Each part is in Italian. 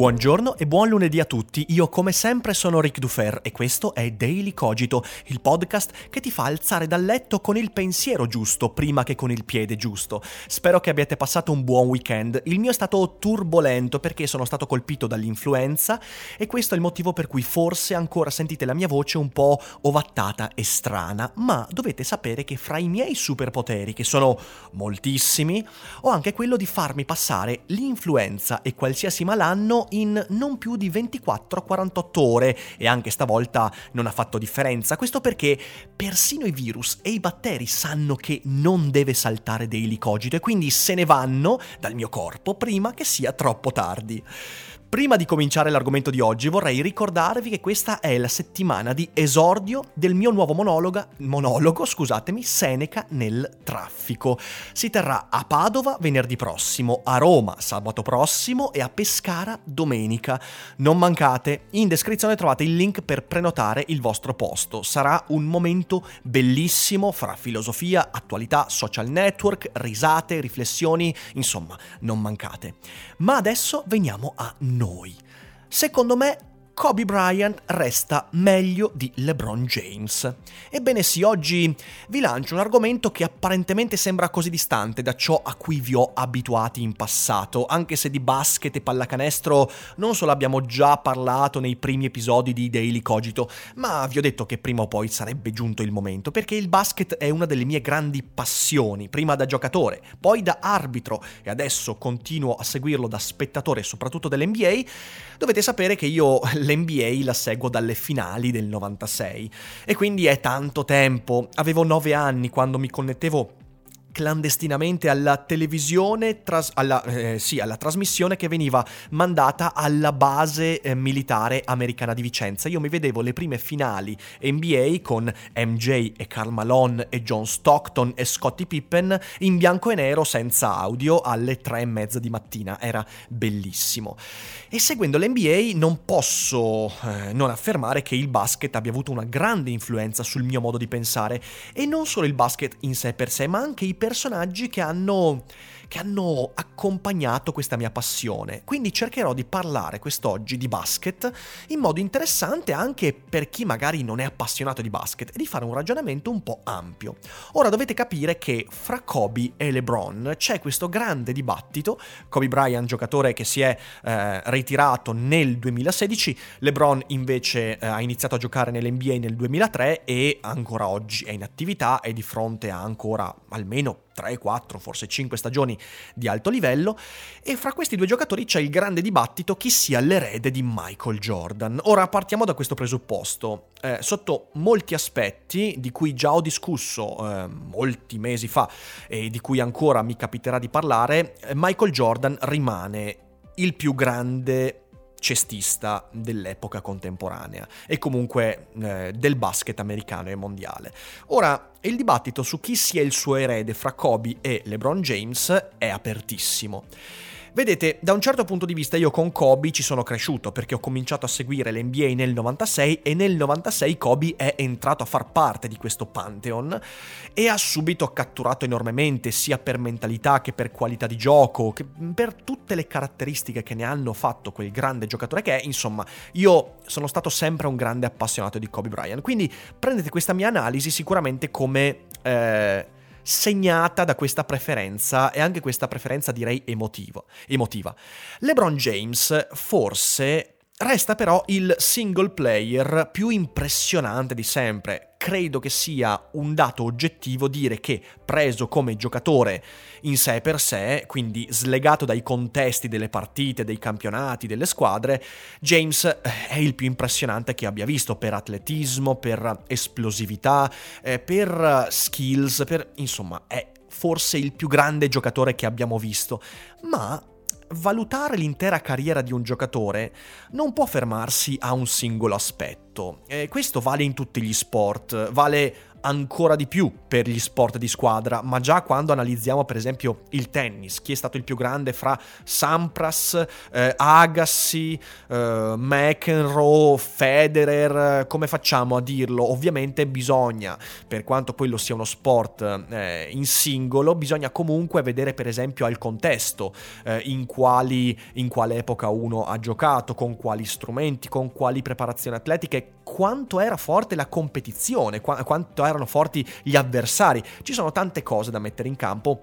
Buongiorno e buon lunedì a tutti, io come sempre sono Ric Dufer e questo è Daily Cogito, il podcast che ti fa alzare dal letto con il pensiero giusto prima che con il piede giusto. Spero che abbiate passato un buon weekend, il mio è stato turbolento perché sono stato colpito dall'influenza e questo è il motivo per cui forse ancora sentite la mia voce un po' ovattata e strana, ma dovete sapere che fra i miei superpoteri, che sono moltissimi, ho anche quello di farmi passare l'influenza e qualsiasi malanno in non più di 24-48 ore e anche stavolta non ha fatto differenza. Questo perché persino i virus e i batteri sanno che non deve saltare dei licogito e quindi se ne vanno dal mio corpo prima che sia troppo tardi. Prima di cominciare l'argomento di oggi vorrei ricordarvi che questa è la settimana di esordio del mio nuovo monologo, scusatemi, Seneca nel traffico. Si terrà a Padova venerdì prossimo, a Roma sabato prossimo e a Pescara domenica. Non mancate, in descrizione trovate il link per prenotare il vostro posto. Sarà un momento bellissimo fra filosofia, attualità, social network, risate, riflessioni, insomma, non mancate. Ma adesso veniamo a noi. Secondo me Kobe Bryant resta meglio di LeBron James. Ebbene sì, oggi vi lancio un argomento che apparentemente sembra così distante da ciò a cui vi ho abituati in passato, anche se di basket e pallacanestro non solo abbiamo già parlato nei primi episodi di Daily Cogito, ma vi ho detto che prima o poi sarebbe giunto il momento, perché il basket è una delle mie grandi passioni, prima da giocatore, poi da arbitro e adesso continuo a seguirlo da spettatore soprattutto dell'NBA, dovete sapere che io l'NBA la seguo dalle finali del 96 e quindi è tanto tempo. Avevo 9 anni quando mi connettevo clandestinamente alla televisione, tras- alla, eh, sì, alla, trasmissione che veniva mandata alla base eh, militare americana di Vicenza. Io mi vedevo le prime finali NBA con MJ e Karl Malone e John Stockton e Scottie Pippen in bianco e nero senza audio alle tre e mezza di mattina. Era bellissimo. E seguendo l'NBA non posso eh, non affermare che il basket abbia avuto una grande influenza sul mio modo di pensare e non solo il basket in sé per sé, ma anche i personaggi che hanno che hanno accompagnato questa mia passione. Quindi cercherò di parlare quest'oggi di basket in modo interessante anche per chi magari non è appassionato di basket e di fare un ragionamento un po' ampio. Ora dovete capire che fra Kobe e LeBron c'è questo grande dibattito. Kobe Bryant, giocatore che si è eh, ritirato nel 2016, LeBron invece eh, ha iniziato a giocare nell'NBA nel 2003 e ancora oggi è in attività e di fronte a ancora almeno 3, 4, forse 5 stagioni di alto livello e fra questi due giocatori c'è il grande dibattito chi sia l'erede di Michael Jordan. Ora partiamo da questo presupposto. Eh, sotto molti aspetti di cui già ho discusso eh, molti mesi fa e di cui ancora mi capiterà di parlare, eh, Michael Jordan rimane il più grande cestista dell'epoca contemporanea e comunque eh, del basket americano e mondiale. Ora, il dibattito su chi sia il suo erede fra Kobe e LeBron James è apertissimo. Vedete, da un certo punto di vista io con Kobe ci sono cresciuto perché ho cominciato a seguire l'NBA nel 96 e nel 96 Kobe è entrato a far parte di questo pantheon e ha subito catturato enormemente sia per mentalità che per qualità di gioco, che per tutte le caratteristiche che ne hanno fatto quel grande giocatore che è, insomma, io sono stato sempre un grande appassionato di Kobe Bryant, quindi prendete questa mia analisi sicuramente come... Eh, segnata da questa preferenza e anche questa preferenza direi emotivo, emotiva. LeBron James forse Resta però il single player più impressionante di sempre. Credo che sia un dato oggettivo dire che, preso come giocatore in sé per sé, quindi slegato dai contesti delle partite, dei campionati, delle squadre, James eh, è il più impressionante che abbia visto per atletismo, per esplosività, eh, per skills, per insomma, è forse il più grande giocatore che abbiamo visto. Ma valutare l'intera carriera di un giocatore non può fermarsi a un singolo aspetto. Eh, questo vale in tutti gli sport, vale ancora di più per gli sport di squadra, ma già quando analizziamo per esempio il tennis, chi è stato il più grande fra Sampras, eh, Agassi, eh, McEnroe, Federer, come facciamo a dirlo? Ovviamente bisogna, per quanto quello sia uno sport eh, in singolo, bisogna comunque vedere per esempio al contesto, eh, in, quali, in quale epoca uno ha giocato, con quali strumenti, con quali preparazioni atletiche, quanto era forte la competizione, qu- quanto erano forti gli avversari. Ci sono tante cose da mettere in campo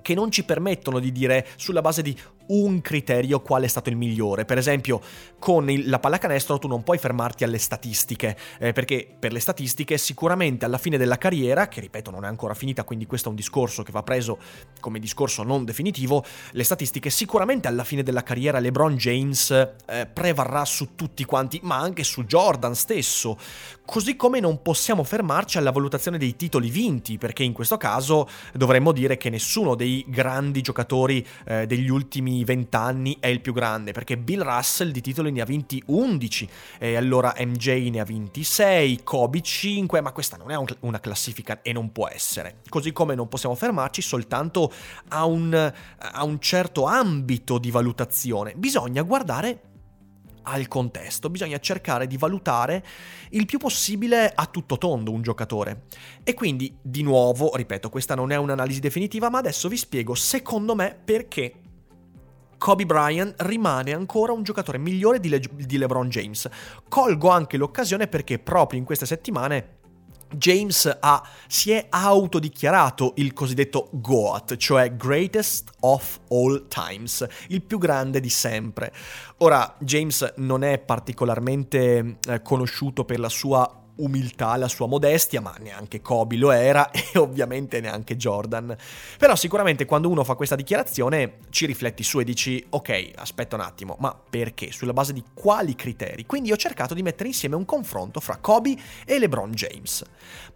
che non ci permettono di dire sulla base di un criterio qual è stato il migliore. Per esempio, con il, la pallacanestro tu non puoi fermarti alle statistiche, eh, perché per le statistiche sicuramente alla fine della carriera, che ripeto non è ancora finita, quindi questo è un discorso che va preso come discorso non definitivo, le statistiche sicuramente alla fine della carriera LeBron James eh, prevarrà su tutti quanti, ma anche su Jordan stesso. Così come non possiamo fermarci alla valutazione dei titoli vinti, perché in questo caso dovremmo dire che nessuno dei grandi giocatori eh, degli ultimi vent'anni è il più grande, perché Bill Russell di titoli ne ha vinti 11, e allora MJ ne ha vinti 6, Kobe 5, ma questa non è un, una classifica e non può essere. Così come non possiamo fermarci soltanto a un, a un certo ambito di valutazione, bisogna guardare al contesto, bisogna cercare di valutare il più possibile a tutto tondo un giocatore. E quindi, di nuovo, ripeto, questa non è un'analisi definitiva, ma adesso vi spiego secondo me perché Kobe Bryant rimane ancora un giocatore migliore di, Le- di LeBron James. Colgo anche l'occasione perché proprio in queste settimane James ha, si è autodichiarato il cosiddetto GOAT, cioè Greatest of All Times, il più grande di sempre. Ora, James non è particolarmente eh, conosciuto per la sua umiltà, la sua modestia, ma neanche Kobe lo era e ovviamente neanche Jordan. Però sicuramente quando uno fa questa dichiarazione ci rifletti su e dici ok, aspetta un attimo, ma perché? Sulla base di quali criteri? Quindi ho cercato di mettere insieme un confronto fra Kobe e LeBron James.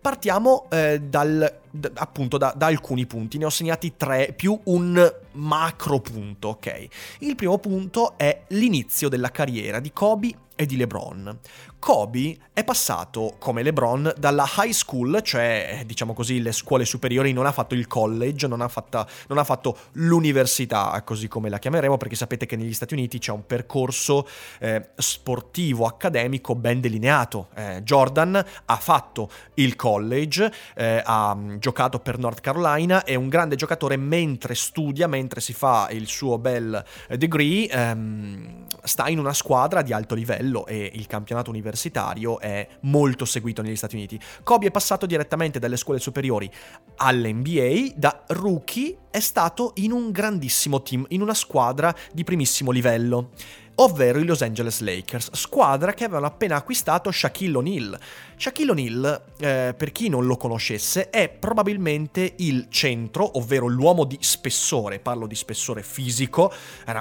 Partiamo eh, dal, d- appunto da, da alcuni punti, ne ho segnati tre più un macro punto, ok? Il primo punto è l'inizio della carriera di Kobe e di LeBron. Kobe è passato, come LeBron, dalla high school, cioè diciamo così le scuole superiori, non ha fatto il college, non ha, fatta, non ha fatto l'università, così come la chiameremo, perché sapete che negli Stati Uniti c'è un percorso eh, sportivo, accademico ben delineato. Eh, Jordan ha fatto il college, eh, ha mm, giocato per North Carolina, è un grande giocatore mentre studia, mentre si fa il suo bel eh, degree, ehm, sta in una squadra di alto livello e il campionato universitario è molto seguito negli Stati Uniti. Kobe è passato direttamente dalle scuole superiori all'NBA, da rookie è stato in un grandissimo team, in una squadra di primissimo livello ovvero i Los Angeles Lakers, squadra che avevano appena acquistato Shaquille O'Neal. Shaquille O'Neal, eh, per chi non lo conoscesse, è probabilmente il centro, ovvero l'uomo di spessore, parlo di spessore fisico,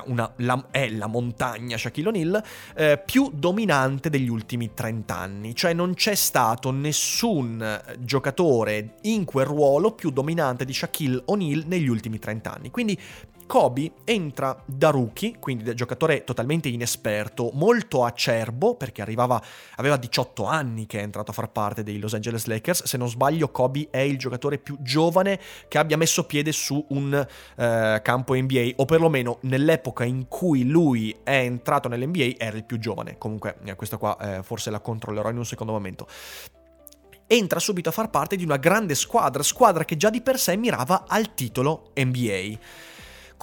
una, la, è la montagna Shaquille O'Neal, eh, più dominante degli ultimi 30 anni, cioè non c'è stato nessun giocatore in quel ruolo più dominante di Shaquille O'Neal negli ultimi 30 anni. Quindi Kobe entra da rookie, quindi da giocatore totalmente inesperto, molto acerbo, perché arrivava, aveva 18 anni che è entrato a far parte dei Los Angeles Lakers. Se non sbaglio, Kobe è il giocatore più giovane che abbia messo piede su un eh, campo NBA, o perlomeno nell'epoca in cui lui è entrato nell'NBA era il più giovane. Comunque, eh, questa qua eh, forse la controllerò in un secondo momento entra subito a far parte di una grande squadra, squadra che già di per sé mirava al titolo NBA.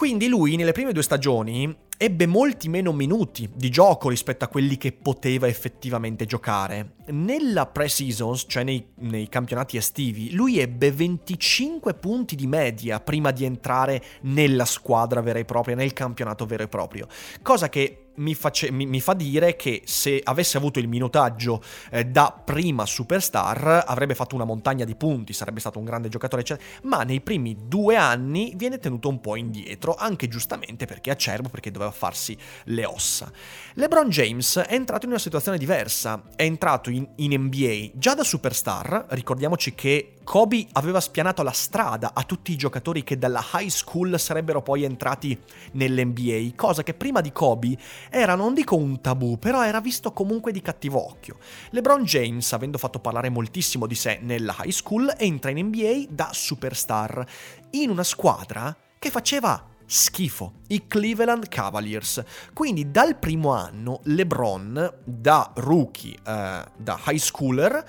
Quindi lui nelle prime due stagioni ebbe molti meno minuti di gioco rispetto a quelli che poteva effettivamente giocare. Nella pre-seasons, cioè nei, nei, campionati estivi, lui ebbe 25 punti di media prima di entrare nella squadra vera e propria, nel campionato vero e proprio. Cosa che mi, face, mi, mi, fa dire che se avesse avuto il minutaggio eh, da prima superstar avrebbe fatto una montagna di punti, sarebbe stato un grande giocatore, eccetera, ma nei primi due anni viene tenuto un po' indietro, anche giustamente perché è acerbo, perché doveva farsi le ossa. LeBron James è entrato in una situazione diversa, è entrato in, in NBA già da superstar, ricordiamoci che Kobe aveva spianato la strada a tutti i giocatori che dalla high school sarebbero poi entrati nell'NBA, cosa che prima di Kobe era non dico un tabù, però era visto comunque di cattivo occhio. LeBron James, avendo fatto parlare moltissimo di sé nella high school, entra in NBA da superstar in una squadra che faceva schifo, i Cleveland Cavaliers. Quindi dal primo anno LeBron, da rookie, eh, da high schooler,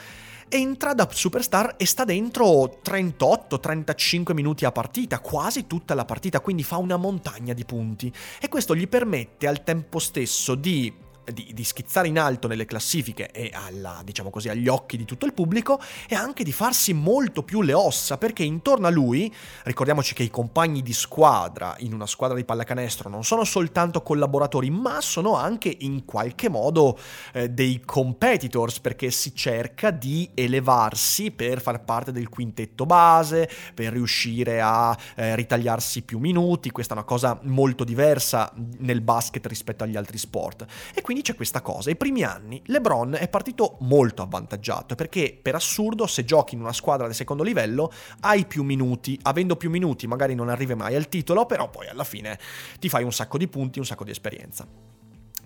entra da superstar e sta dentro 38-35 minuti a partita, quasi tutta la partita, quindi fa una montagna di punti. E questo gli permette al tempo stesso di di, di, schizzare in alto nelle classifiche e alla, diciamo così, agli occhi di tutto il pubblico e anche di farsi molto più le ossa perché intorno a lui, ricordiamoci che i compagni di squadra in una squadra di pallacanestro non sono soltanto collaboratori ma sono anche in qualche modo eh, dei competitors perché si cerca di elevarsi per far parte del quintetto base, per riuscire a eh, ritagliarsi più minuti, questa è una cosa molto diversa nel basket rispetto agli altri sport. E quindi c'è questa cosa. I primi anni LeBron è partito molto avvantaggiato perché per assurdo se giochi in una squadra del secondo livello hai più minuti, avendo più minuti magari non arrivi mai al titolo, però poi alla fine ti fai un sacco di punti, un sacco di esperienza.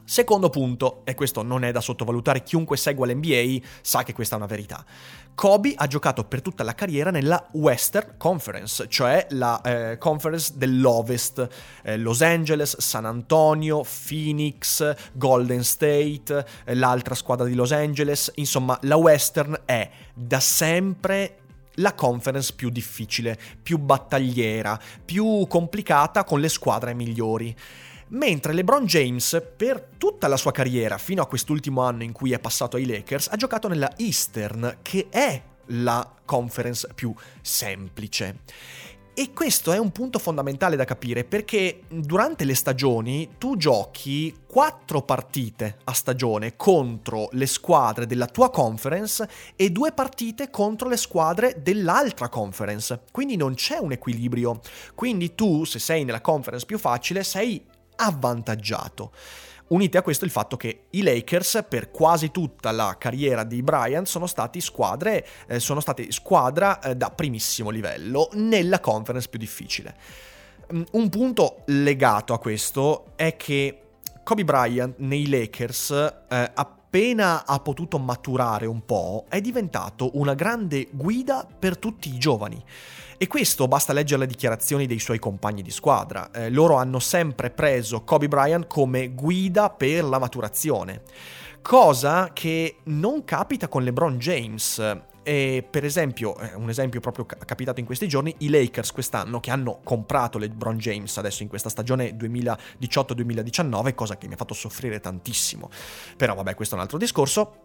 Secondo punto, e questo non è da sottovalutare, chiunque segua l'NBA sa che questa è una verità. Kobe ha giocato per tutta la carriera nella Western Conference, cioè la eh, conference dell'Ovest, eh, Los Angeles, San Antonio, Phoenix, Golden State, eh, l'altra squadra di Los Angeles, insomma la Western è da sempre la conference più difficile, più battagliera, più complicata con le squadre migliori mentre LeBron James per tutta la sua carriera, fino a quest'ultimo anno in cui è passato ai Lakers, ha giocato nella Eastern, che è la conference più semplice. E questo è un punto fondamentale da capire perché durante le stagioni tu giochi quattro partite a stagione contro le squadre della tua conference e due partite contro le squadre dell'altra conference. Quindi non c'è un equilibrio. Quindi tu, se sei nella conference più facile, sei avvantaggiato. Unite a questo il fatto che i Lakers per quasi tutta la carriera di Bryant sono stati squadre, eh, sono stati squadra eh, da primissimo livello nella conference più difficile. Mm, un punto legato a questo è che Kobe Bryant nei Lakers eh, appena ha potuto maturare un po' è diventato una grande guida per tutti i giovani. E questo basta leggere le dichiarazioni dei suoi compagni di squadra. Eh, loro hanno sempre preso Kobe Bryant come guida per la maturazione. Cosa che non capita con LeBron James. E per esempio, eh, un esempio proprio capitato in questi giorni, i Lakers quest'anno che hanno comprato LeBron James adesso in questa stagione 2018-2019, cosa che mi ha fatto soffrire tantissimo. Però vabbè, questo è un altro discorso.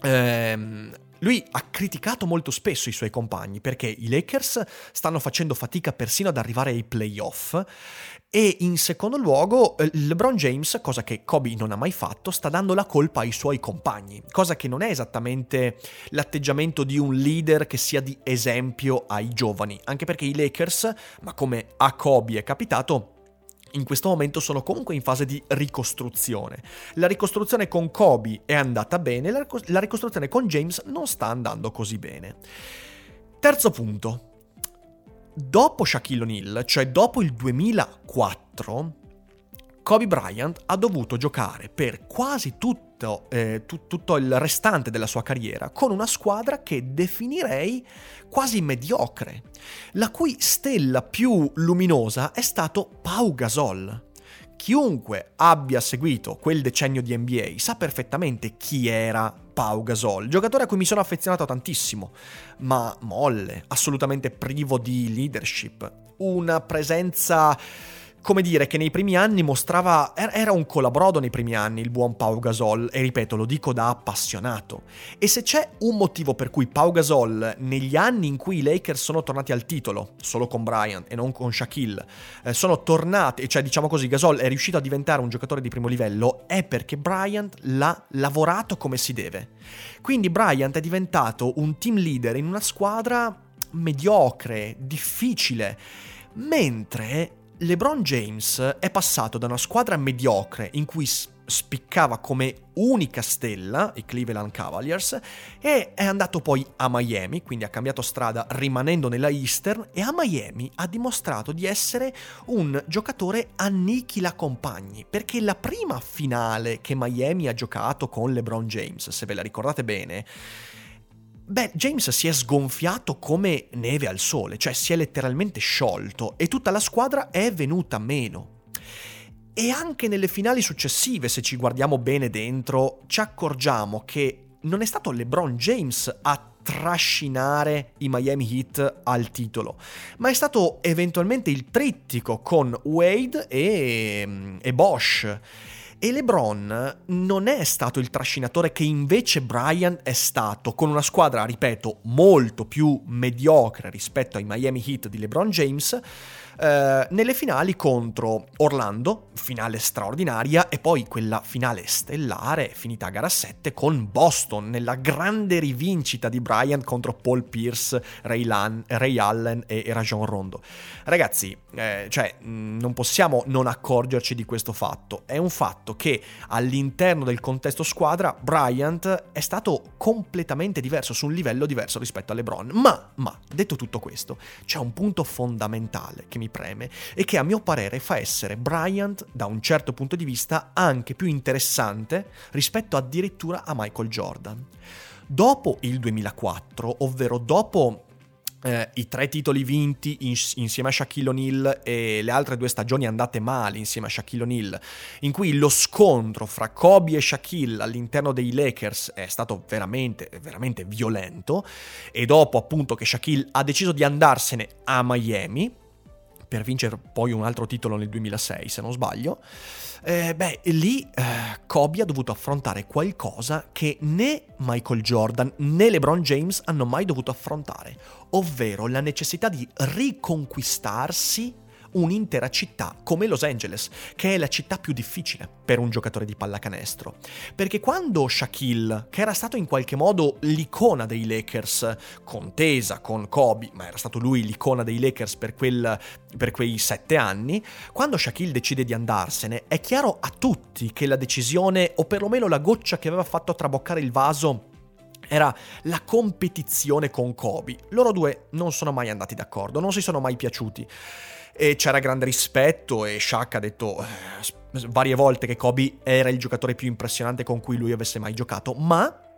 Ehm, lui ha criticato molto spesso i suoi compagni perché i Lakers stanno facendo fatica persino ad arrivare ai playoff e in secondo luogo eh, LeBron James, cosa che Kobe non ha mai fatto, sta dando la colpa ai suoi compagni, cosa che non è esattamente l'atteggiamento di un leader che sia di esempio ai giovani, anche perché i Lakers, ma come a Kobe è capitato, in questo momento sono comunque in fase di ricostruzione. La ricostruzione con Kobe è andata bene, la ricostruzione con James non sta andando così bene. Terzo punto. Dopo Shaquille O'Neal, cioè dopo il 2004, Kobe Bryant ha dovuto giocare per quasi tutto, eh, tu, tutto, il restante della sua carriera con una squadra che definirei quasi mediocre, la cui stella più luminosa è stato Pau Gasol. Chiunque abbia seguito quel decennio di NBA sa perfettamente chi era Pau Gasol, giocatore a cui mi sono affezionato tantissimo, ma molle, assolutamente privo di leadership, una presenza come dire, che nei primi anni mostrava. Era un colabrodo nei primi anni il buon Pau Gasol, e ripeto, lo dico da appassionato. E se c'è un motivo per cui Pau Gasol, negli anni in cui i Lakers sono tornati al titolo, solo con Bryant e non con Shaquille, eh, sono tornati, cioè diciamo così, Gasol è riuscito a diventare un giocatore di primo livello, è perché Bryant l'ha lavorato come si deve. Quindi Bryant è diventato un team leader in una squadra mediocre, difficile, mentre LeBron James è passato da una squadra mediocre in cui spiccava come unica stella, i Cleveland Cavaliers, e è andato poi a Miami, quindi ha cambiato strada rimanendo nella Eastern, e a Miami ha dimostrato di essere un giocatore annichila compagni, perché la prima finale che Miami ha giocato con LeBron James, se ve la ricordate bene, Beh, James si è sgonfiato come neve al sole, cioè si è letteralmente sciolto e tutta la squadra è venuta meno. E anche nelle finali successive, se ci guardiamo bene dentro, ci accorgiamo che non è stato LeBron James a trascinare i Miami Heat al titolo, ma è stato eventualmente il trittico con Wade e, e Bosch. E LeBron non è stato il trascinatore che invece Bryant è stato, con una squadra, ripeto, molto più mediocre rispetto ai Miami Heat di LeBron James, eh, nelle finali contro Orlando, finale straordinaria, e poi quella finale stellare finita a gara 7 con Boston, nella grande rivincita di Bryant contro Paul Pierce, Ray, Lan, Ray Allen e Rajon Rondo. Ragazzi, eh, cioè, non possiamo non accorgerci di questo fatto. È un fatto che all'interno del contesto squadra Bryant è stato completamente diverso, su un livello diverso rispetto a LeBron. Ma, ma, detto tutto questo, c'è un punto fondamentale che mi preme e che a mio parere fa essere Bryant, da un certo punto di vista, anche più interessante rispetto addirittura a Michael Jordan. Dopo il 2004, ovvero dopo eh, i tre titoli vinti in, insieme a Shaquille O'Neal e le altre due stagioni andate male insieme a Shaquille O'Neal, in cui lo scontro fra Kobe e Shaquille all'interno dei Lakers è stato veramente, veramente violento, e dopo appunto che Shaquille ha deciso di andarsene a Miami, per vincere poi un altro titolo nel 2006, se non sbaglio, eh, beh, lì eh, Kobe ha dovuto affrontare qualcosa che né Michael Jordan né LeBron James hanno mai dovuto affrontare, ovvero la necessità di riconquistarsi un'intera città come Los Angeles, che è la città più difficile per un giocatore di pallacanestro. Perché quando Shaquille, che era stato in qualche modo l'icona dei Lakers, contesa con Kobe, ma era stato lui l'icona dei Lakers per, quel, per quei sette anni, quando Shaquille decide di andarsene, è chiaro a tutti che la decisione, o perlomeno la goccia che aveva fatto traboccare il vaso, era la competizione con Kobe. Loro due non sono mai andati d'accordo, non si sono mai piaciuti e c'era grande rispetto e Shaq ha detto eh, varie volte che Kobe era il giocatore più impressionante con cui lui avesse mai giocato, ma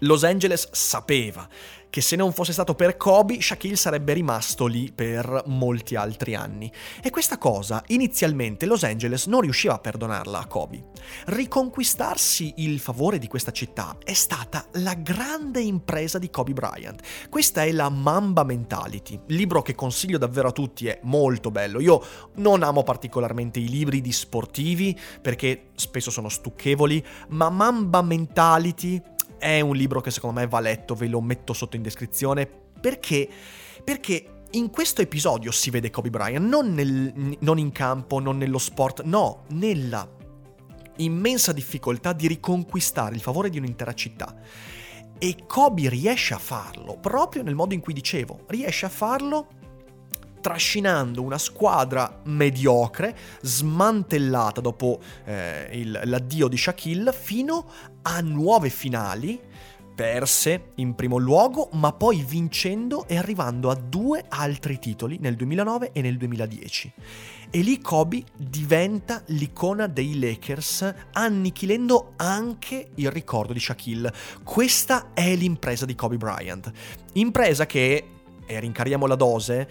Los Angeles sapeva che se non fosse stato per Kobe, Shaquille sarebbe rimasto lì per molti altri anni. E questa cosa, inizialmente, Los Angeles non riusciva a perdonarla a Kobe. Riconquistarsi il favore di questa città è stata la grande impresa di Kobe Bryant. Questa è la Mamba Mentality, libro che consiglio davvero a tutti, è molto bello. Io non amo particolarmente i libri di sportivi perché spesso sono stucchevoli, ma Mamba Mentality è un libro che secondo me va letto, ve lo metto sotto in descrizione, perché, perché in questo episodio si vede Kobe Bryant, non, nel, non in campo, non nello sport, no, nella immensa difficoltà di riconquistare il favore di un'intera città. E Kobe riesce a farlo, proprio nel modo in cui dicevo, riesce a farlo trascinando una squadra mediocre, smantellata dopo eh, il, l'addio di Shaquille, fino a nuove finali, perse in primo luogo, ma poi vincendo e arrivando a due altri titoli nel 2009 e nel 2010. E lì Kobe diventa l'icona dei Lakers, annichilendo anche il ricordo di Shaquille. Questa è l'impresa di Kobe Bryant. Impresa che, e rincariamo la dose,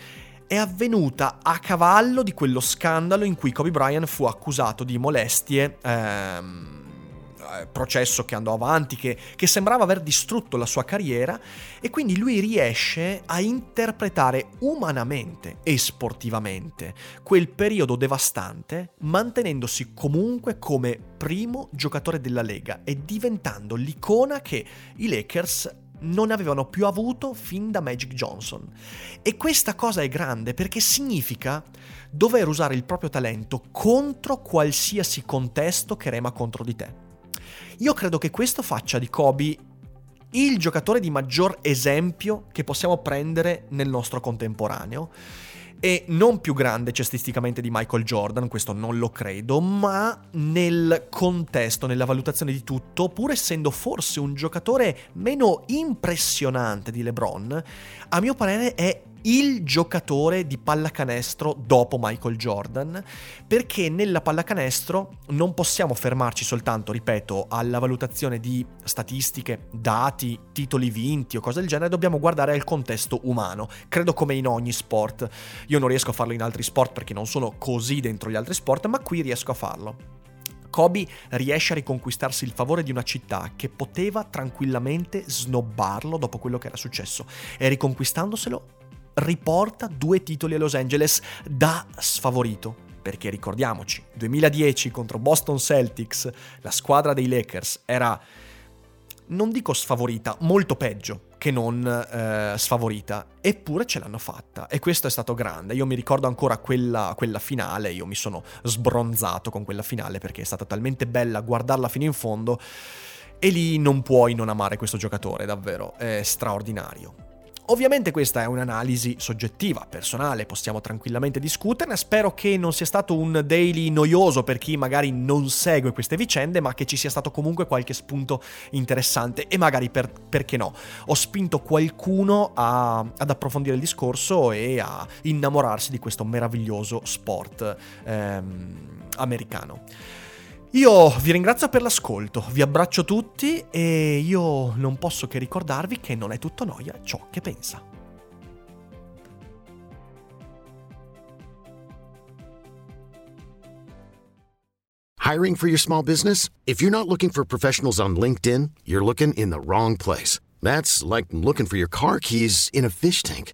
è avvenuta a cavallo di quello scandalo in cui Kobe Bryant fu accusato di molestie. Ehm, eh, processo che andò avanti, che, che, sembrava aver distrutto la sua carriera e quindi lui riesce a interpretare umanamente e sportivamente quel periodo devastante mantenendosi comunque come primo giocatore della Lega e diventando l'icona che i Lakers non avevano più avuto fin da Magic Johnson. E questa cosa è grande perché significa dover usare il proprio talento contro qualsiasi contesto che rema contro di te. Io credo che questo faccia di Kobe il giocatore di maggior esempio che possiamo prendere nel nostro contemporaneo e non più grande cestisticamente di Michael Jordan, questo non lo credo, ma nel contesto, nella valutazione di tutto, pur essendo forse un giocatore meno impressionante di LeBron, a mio parere è il giocatore di pallacanestro dopo Michael Jordan, perché nella pallacanestro non possiamo fermarci soltanto, ripeto, alla valutazione di statistiche, dati, titoli vinti o cose del genere, dobbiamo guardare al contesto umano, credo come in ogni sport. Io non riesco a farlo in altri sport perché non sono così dentro gli altri sport, ma qui riesco a farlo. Kobe riesce a riconquistarsi il favore di una città che poteva tranquillamente snobbarlo dopo quello che era successo e riconquistandoselo riporta due titoli a Los Angeles da sfavorito. Perché ricordiamoci, 2010 contro Boston Celtics, la squadra dei Lakers era, non dico sfavorita, molto peggio che non eh, sfavorita, eppure ce l'hanno fatta e questo è stato grande. Io mi ricordo ancora quella, quella, finale, io mi sono sbronzato con quella finale perché è stata talmente bella guardarla fino in fondo e lì non puoi non amare questo giocatore, davvero, è straordinario. Ovviamente questa è un'analisi soggettiva, personale, possiamo tranquillamente discuterne, spero che non sia stato un daily noioso per chi magari non segue queste vicende, ma che ci sia stato comunque qualche spunto interessante. E magari per, perché no, ho spinto qualcuno a, ad approfondire il discorso e a innamorarsi di questo meraviglioso sport ehm, americano. Io vi ringrazio per l'ascolto, vi abbraccio tutti e io non posso che ricordarvi che non è tutto noia ciò che pensa. Hiring for your small business? If you're not looking for professionals on LinkedIn, you're looking in the wrong place. That's like looking for your car keys in a fish tank.